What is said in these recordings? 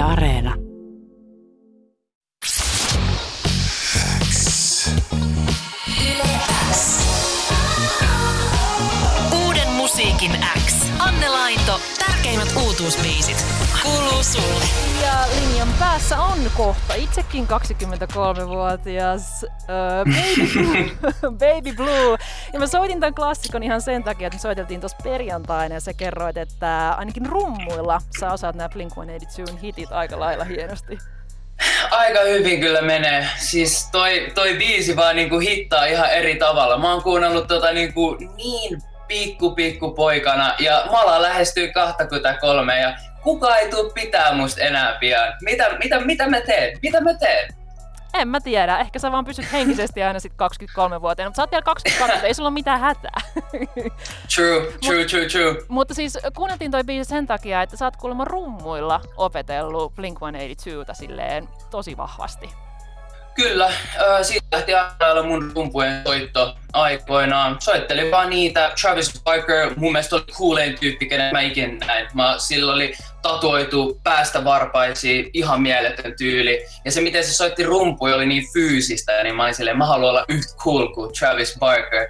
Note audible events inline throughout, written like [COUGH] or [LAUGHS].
Yle Areena. Päässä on kohta itsekin 23-vuotias uh, Baby, Blue, [LAUGHS] Baby Blue. Ja mä soitin tämän klassikon ihan sen takia, että me soiteltiin tuossa perjantaina ja sä kerroit, että ainakin rummuilla sä osaat nämä Blink-182 hitit aika lailla hienosti. Aika hyvin kyllä menee. Siis toi, toi biisi vaan niinku hittaa ihan eri tavalla. Mä oon kuunnellut tota niinku niin pikku pikku poikana ja mä alan lähestyy 23 ja kuka ei tuu pitää musta enää pian. Mitä, mitä, mitä mä teen? Mitä mä teen? En mä tiedä, ehkä sä vaan pysyt henkisesti aina sit 23-vuotiaana, mutta sä oot vielä 22, ei sulla ole mitään hätää. [LAUGHS] True, true, true, true. Mutta siis kuunneltiin toi biisi sen takia, että sä oot kuulemma rummuilla opetellut Blink-182 silleen tosi vahvasti. Kyllä, siitä lähti aina mun rumpujen soitto aikoinaan. Soittelin vaan niitä. Travis Barker mun mielestä oli coolin tyyppi, kenen mä ikinä näin. Mä, sillä oli tatuoitu päästä varpaisiin, ihan mieletön tyyli. Ja se miten se soitti rumpuja oli niin fyysistä, niin mä olin silleen, mä haluan olla yhtä cool kuin Travis Barker.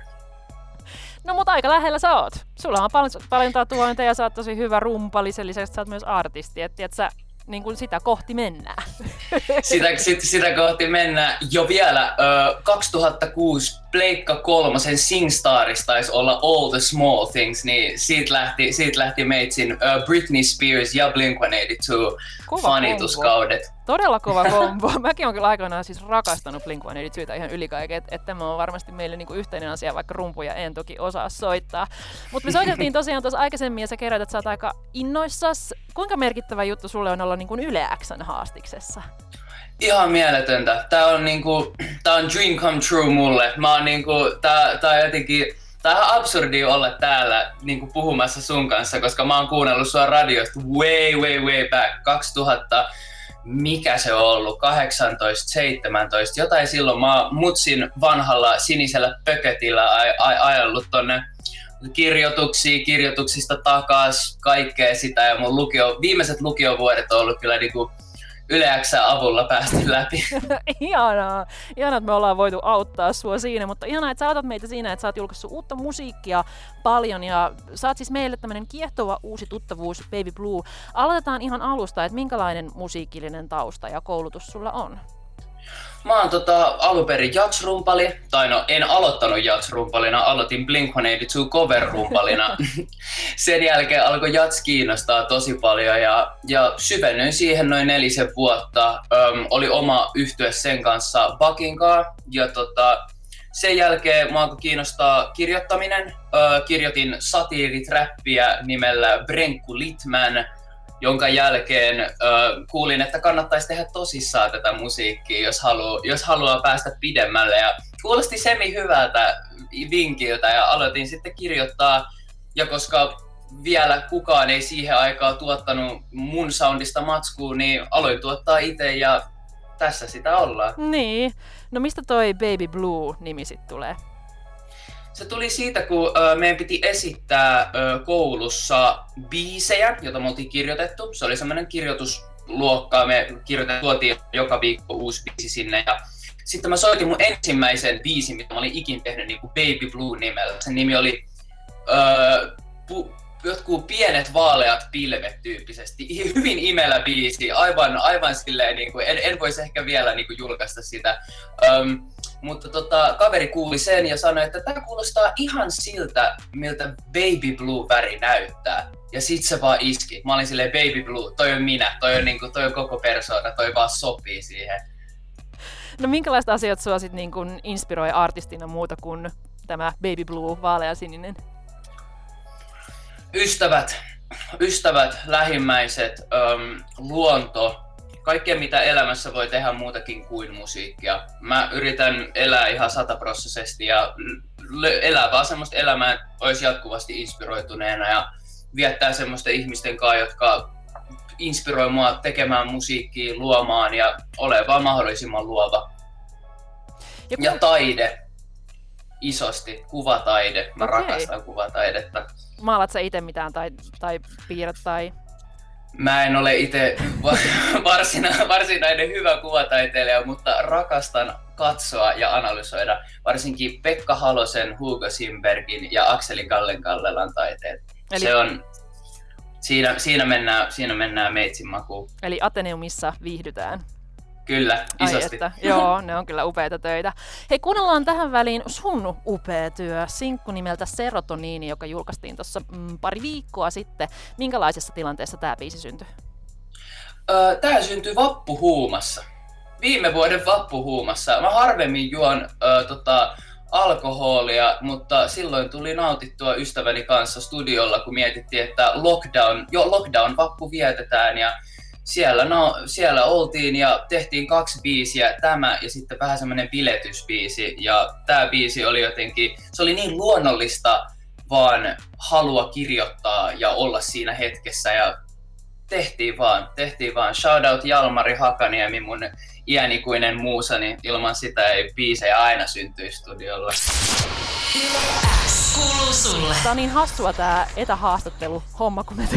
No mutta aika lähellä sä oot. Sulla on paljon, paljon tatuointeja, sä oot tosi hyvä rumpali, sen lisäksi sä oot myös artisti, et sä niin kuin sitä kohti mennään. [LAUGHS] Sitä, sit, sitä kohti mennään. Jo vielä ö, 2006 Pleikka kolmosen SingStarissa taisi olla All the Small Things, niin siitä lähti, siitä lähti meitsin ö, Britney Spears ja Blink-182 Kova fanituskaudet. kombo. Todella kova kombo. [LAUGHS] Mäkin olen kyllä aikoinaan siis rakastanut Blink-182 ihan yli kaiken, että et tämä on varmasti meille niinku yhteinen asia, vaikka rumpuja en toki osaa soittaa. Mutta me soiteltiin tosiaan tuossa aikaisemmin ja sä kerroit, että sä oot aika innoissas. Kuinka merkittävä juttu sulle on olla niinku Yle Xn haastiksessa? Ihan mieletöntä. Tää on niinku, tää on dream come true mulle. Mä oon niinku, tää, tää on jotenkin, tää on absurdi olla täällä niinku puhumassa sun kanssa, koska mä oon kuunnellut sua radiosta way, way, way back 2000, mikä se on ollut, 18, 17, jotain silloin mä mutsin vanhalla sinisellä aj- ajellut tonne kirjoituksia, kirjoituksista takas, kaikkea sitä ja mun lukio, viimeiset lukiovuodet on ollut kyllä niinku Yle X:n avulla päästy läpi. [LAUGHS] ihanaa. Ihanaa, että me ollaan voitu auttaa sua siinä, mutta ihanaa, että sä autat meitä siinä, että sä oot julkaissut uutta musiikkia paljon ja sä oot siis meille tämmönen kiehtova uusi tuttavuus Baby Blue. Aloitetaan ihan alusta, että minkälainen musiikillinen tausta ja koulutus sulla on? Mä oon tota, alun perin jatsrumpali, tai no en aloittanut jatsrumpalina, aloitin Blink-182 cover-rumpalina. [LAUGHS] Sen jälkeen alkoi jats kiinnostaa tosi paljon ja, ja syvennyin siihen noin nelisen vuotta. Öm, oli oma yhtye sen kanssa Bakinkaa ja tota, sen jälkeen mä alkoi kiinnostaa kirjoittaminen. Ö, kirjoitin satiiritrappia nimellä Brenkku Litman, jonka jälkeen ö, kuulin, että kannattaisi tehdä tosissaan tätä musiikkia, jos, halu, jos haluaa päästä pidemmälle. Ja kuulosti semi hyvältä vinkiltä ja aloitin sitten kirjoittaa. Ja koska vielä kukaan ei siihen aikaan tuottanut mun soundista matskua, niin aloin tuottaa itse ja tässä sitä ollaan. Niin. No mistä toi Baby Blue-nimi sitten tulee? Se tuli siitä, kun meidän piti esittää koulussa biisejä, joita me oltiin kirjoitettu. Se oli semmoinen kirjoitusluokka, me kirjoitettiin, joka viikko uusi biisi sinne. Ja sitten mä soitin mun ensimmäisen biisin, mitä mä olin ikin tehnyt niin kuin Baby Blue nimellä. Sen nimi oli ö, pu, jotkut pienet vaaleat pilvet tyyppisesti. [LAUGHS] Hyvin imelä biisi, aivan, aivan silleen, niin kuin, en, en voisi ehkä vielä niin kuin, julkaista sitä. Öm, mutta tota, kaveri kuuli sen ja sanoi, että tämä kuulostaa ihan siltä, miltä Baby Blue väri näyttää. Ja sit se vaan iski. Mä olin silleen, Baby Blue, toi on minä, toi on, niinku, toi on koko persoona, toi vaan sopii siihen. No minkälaiset asiat sua sit niin kun inspiroi artistina muuta kuin tämä Baby Blue, vaaleasininen? Ystävät, ystävät, lähimmäiset, luonto, kaikkea mitä elämässä voi tehdä muutakin kuin musiikkia. Mä yritän elää ihan sataprosessisesti ja elää vaan semmoista elämää, että olisi jatkuvasti inspiroituneena ja viettää semmoisten ihmisten kanssa, jotka inspiroi mua tekemään musiikkia, luomaan ja ole vaan mahdollisimman luova. Ja, Ja kun- taide, isosti, kuvataide. Mä Okei. rakastan kuvataidetta. maalat sä itse mitään tai, tai piirrät tai... Mä en ole itse [LAUGHS] varsina, varsinainen hyvä kuvataiteilija, mutta rakastan katsoa ja analysoida varsinkin Pekka Halosen, Hugo Simbergin ja Akseli Gallen Kallelan taiteet. Eli... Se on, siinä, siinä, mennään, siinä mennään meitsin makuun. Eli Ateneumissa viihdytään. Kyllä, isosti. Ai että, joo, ne on kyllä upeita töitä. Hei, kuunnellaan tähän väliin sun upea työ, sinkku nimeltä Serotoniini, joka julkaistiin tuossa mm, pari viikkoa sitten. Minkälaisessa tilanteessa tämä biisi syntyi? Öö, tämä syntyi vappuhuumassa. Viime vuoden vappuhuumassa. Mä harvemmin juon öö, tota, alkoholia, mutta silloin tuli nautittua ystäväni kanssa studiolla, kun mietittiin, että lockdown, jo lockdown vappu vietetään ja siellä, no, siellä oltiin ja tehtiin kaksi biisiä, tämä ja sitten vähän semmoinen biletysbiisi. Ja tämä biisi oli jotenkin, se oli niin luonnollista vaan halua kirjoittaa ja olla siinä hetkessä ja tehtiin vaan, tehtiin vaan. Shoutout Jalmari Hakaniemi, mun iänikuinen muusani. Ilman sitä ei biisejä aina syntyisi studiolla. kuuluu sulle. Tää on niin hassua tää etähaastattelu homma, kun me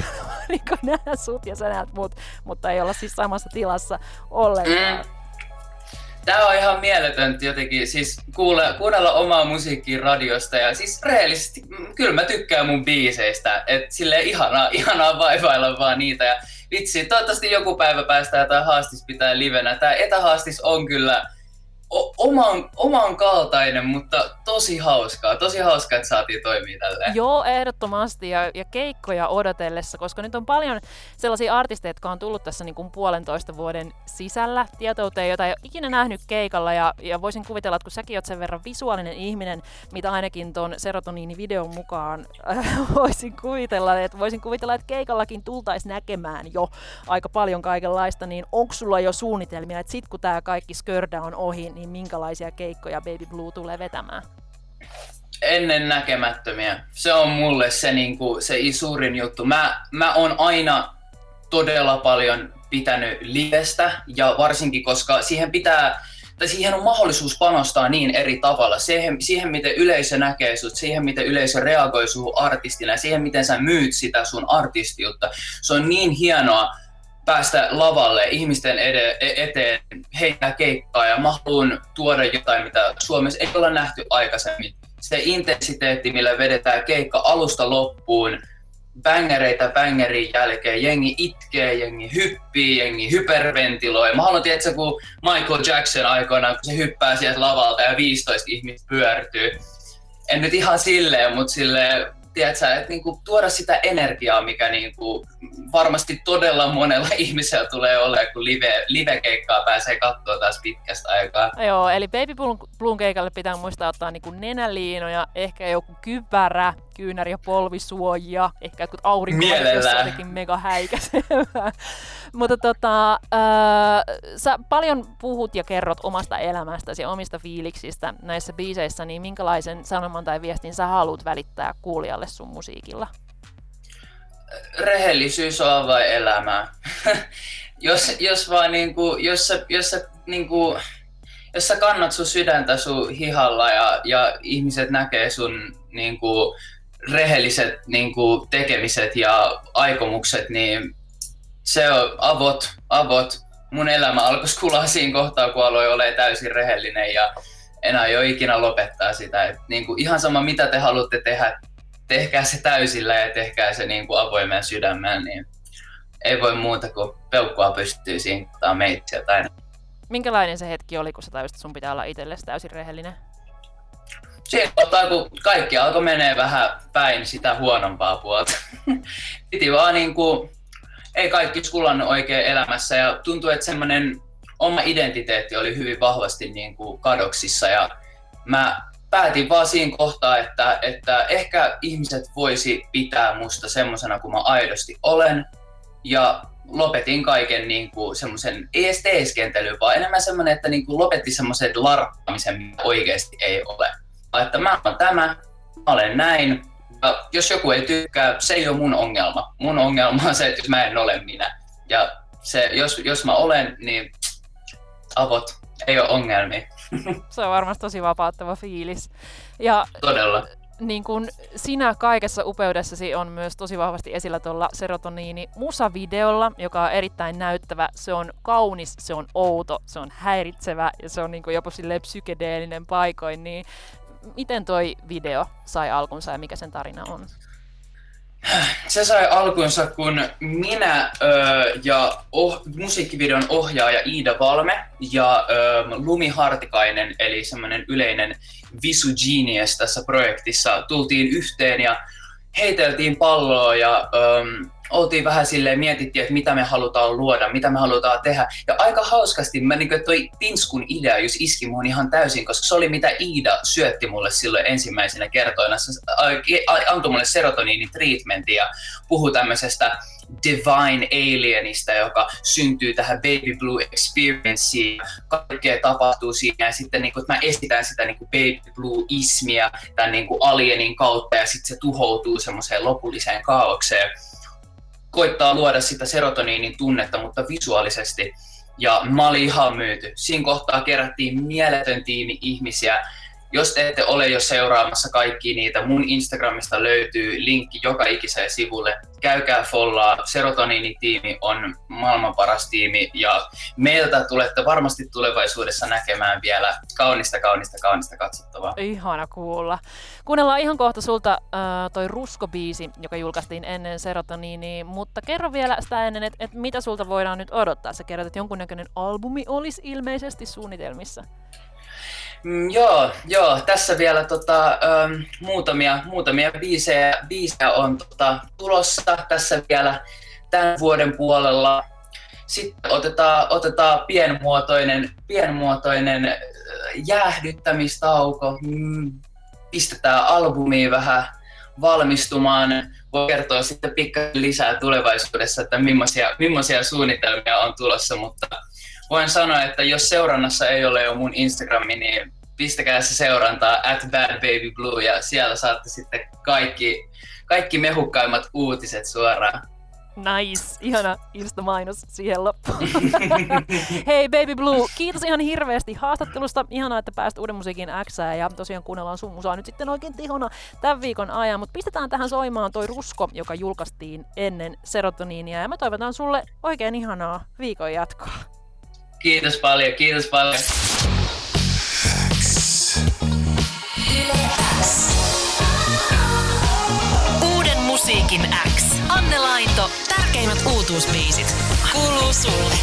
[LAUGHS] niin nähdään sut ja sä näet mut, mutta ei olla siis samassa tilassa ollenkaan. Mm. Tää on ihan mieletöntä jotenkin, siis kuule, kuunnella omaa musiikkia radiosta ja siis rehellisesti, mm, kyllä mä tykkään mun biiseistä, että sille ihanaa, [LAUGHS] ihanaa vaivailla vaan niitä ja vitsi, toivottavasti joku päivä päästään jotain haastis pitää livenä. Tää etähaastis on kyllä oman, oman kaltainen, mutta tosi hauskaa. Tosi hauskaa, että saatiin toimia tälleen. Joo, ehdottomasti. Ja, ja keikkoja odotellessa, koska nyt on paljon sellaisia artisteja, jotka on tullut tässä niin kuin puolentoista vuoden sisällä tietouteen, jota ei ole ikinä nähnyt keikalla. Ja, ja voisin kuvitella, että kun säkin oot sen verran visuaalinen ihminen, mitä ainakin tuon serotoniini-videon mukaan äh, [LAUGHS] voisin kuvitella, että voisin kuvitella, että keikallakin tultaisiin näkemään jo aika paljon kaikenlaista, niin onko sulla jo suunnitelmia, että sit kun tämä kaikki skördä on ohi, niin niin minkälaisia keikkoja Baby Blue tulee vetämään? Ennen näkemättömiä. Se on mulle se, niin kuin, se suurin juttu. Mä, mä oon aina todella paljon pitänyt livestä ja varsinkin koska siihen pitää tai siihen on mahdollisuus panostaa niin eri tavalla. Siihen, siihen miten yleisö näkee sut, siihen miten yleisö reagoi suhun artistina, siihen miten sä myyt sitä sun artistiutta. Se on niin hienoa päästä lavalle ihmisten ede, e, eteen, heittää keikkaa ja mä haluan tuoda jotain, mitä Suomessa ei olla nähty aikaisemmin. Se intensiteetti, millä vedetään keikka alusta loppuun, bängereitä bängerin jälkeen, jengi itkee, jengi hyppii, jengi hyperventiloi. Mä haluan tietää, kun Michael Jackson aikoinaan, kun se hyppää sieltä lavalta ja 15 ihmistä pyörtyy. En nyt ihan silleen, mutta silleen tiedätkö, että niinku tuoda sitä energiaa, mikä niinku varmasti todella monella [LAUGHS] ihmisellä tulee olemaan, kun live, live-keikkaa pääsee katsoa taas pitkästä aikaa. Joo, eli Baby Bloom keikalle pitää muistaa ottaa niinku nenäliinoja, ehkä joku kypärä, kyynäri- ja polvisuojia, ehkä jotkut aurinkolaiset, jos jotenkin mega häikäisevää. [LAUGHS] Mutta tota, äh, sä paljon puhut ja kerrot omasta elämästäsi ja omista fiiliksistä näissä biiseissä, niin minkälaisen sanoman tai viestin sä haluat välittää kuulijalle sun musiikilla? Rehellisyys on vai elämää. [LAUGHS] jos, jos vaan niinku, jos sä, jos sä niinku, jos sä kannat sun sydäntä sun hihalla ja, ja ihmiset näkee sun niinku, rehelliset niinku, tekemiset ja aikomukset, niin se on avot, avot. Mun elämä alkoi kulaa siinä kohtaa, kun aloin olla täysin rehellinen ja ei ole ikinä lopettaa sitä. Et niin kuin ihan sama, mitä te haluatte tehdä, tehkää se täysillä ja tehkää se niin kuin avoimeen sydämeen, niin ei voi muuta kuin peukkua pystyy siinä tai Minkälainen se hetki oli, kun sä tajusit, että sun pitää olla itsellesi täysin rehellinen? Siinä kohtaa, kun kaikki alkoi menee vähän päin sitä huonompaa puolta. [LAUGHS] Piti vaan niin kuin ei kaikki skulannut oikein elämässä ja tuntuu, että semmoinen oma identiteetti oli hyvin vahvasti niin kuin kadoksissa ja mä päätin vaan siinä kohtaa, että, että ehkä ihmiset voisi pitää musta semmoisena kuin mä aidosti olen ja lopetin kaiken niin kuin semmoisen, ei edes vaan enemmän semmoinen, että niin kuin lopetti semmoisen larppamisen, mitä oikeasti ei ole. Että mä olen tämä, mä olen näin, ja jos joku ei tykkää, se ei ole mun ongelma. Mun ongelma on se, että jos mä en ole minä. Ja se, jos, jos mä olen, niin avot, ei ole ongelmia. [LAUGHS] se on varmasti tosi vapauttava fiilis. Ja Todella. niin kun sinä kaikessa upeudessasi on myös tosi vahvasti esillä tuolla serotoniini musavideolla, joka on erittäin näyttävä. Se on kaunis, se on outo, se on häiritsevä ja se on niin jopa psykedeellinen paikoin. Niin miten toi video sai alkunsa ja mikä sen tarina on? Se sai alkunsa, kun minä ö, ja oh, musiikkivideon ohjaaja Iida Valme ja ö, Lumi Hartikainen, eli semmoinen yleinen visu genius tässä projektissa, tultiin yhteen ja heiteltiin palloa ja ö, oltiin vähän silleen, mietittiin, että mitä me halutaan luoda, mitä me halutaan tehdä. Ja aika hauskasti mä niin toi Tinskun idea just iski mun ihan täysin, koska se oli mitä Iida syötti mulle silloin ensimmäisenä kertoina. Se antoi mulle serotoniinin treatmentin ja puhui tämmöisestä divine alienista, joka syntyy tähän baby blue experienceen. Kaikkea tapahtuu siinä ja sitten niin kuin, mä esitän sitä niin kuin baby blue ismia tämän niin kuin alienin kautta ja sitten se tuhoutuu semmoiseen lopulliseen kaaukseen koittaa luoda sitä serotoniinin tunnetta, mutta visuaalisesti. Ja mä olin ihan myyty. Siinä kohtaa kerättiin mieletön tiimi ihmisiä, jos te ette ole jo seuraamassa kaikki niitä, mun Instagramista löytyy linkki joka ikiseen sivulle. Käykää follaa. Serotoniini-tiimi on maailman paras tiimi ja meiltä tulette varmasti tulevaisuudessa näkemään vielä kaunista, kaunista, kaunista katsottavaa. Ihana kuulla. Kuunnellaan ihan kohta sulta äh, toi Rusko-biisi, joka julkaistiin ennen Serotoniini, mutta kerro vielä sitä ennen, että et mitä sulta voidaan nyt odottaa. Sä kerrot, että jonkunnäköinen albumi olisi ilmeisesti suunnitelmissa. Mm, joo, joo, tässä vielä tota, ähm, muutamia, muutamia biisejä, biisejä on tota, tulossa tässä vielä tämän vuoden puolella. Sitten otetaan, otetaan pienmuotoinen, pienmuotoinen äh, jäähdyttämistauko. Mm, pistetään albumiin vähän valmistumaan. Voi kertoa sitten pikkasen lisää tulevaisuudessa, että millaisia, millaisia suunnitelmia on tulossa, mutta voin sanoa, että jos seurannassa ei ole jo mun Instagrami, niin pistäkää se seurantaa at Bad Baby Blue ja siellä saatte sitten kaikki, kaikki mehukkaimmat uutiset suoraan. Nice, ihana Insta-mainos siihen loppuun. [LAUGHS] Hei Baby Blue, kiitos ihan hirveästi haastattelusta. Ihanaa, että pääsit Uuden musiikin X ja tosiaan kuunnellaan sun musaa nyt sitten oikein tihona tämän viikon ajan. Mutta pistetään tähän soimaan toi Rusko, joka julkaistiin ennen serotoniinia ja me toivotan sulle oikein ihanaa viikon jatkoa. Kiitos paljon, kiitos paljon. Uuden musiikin X. Anne Laito, tärkeimmät uutuusbiisit. Kuuluu sulle.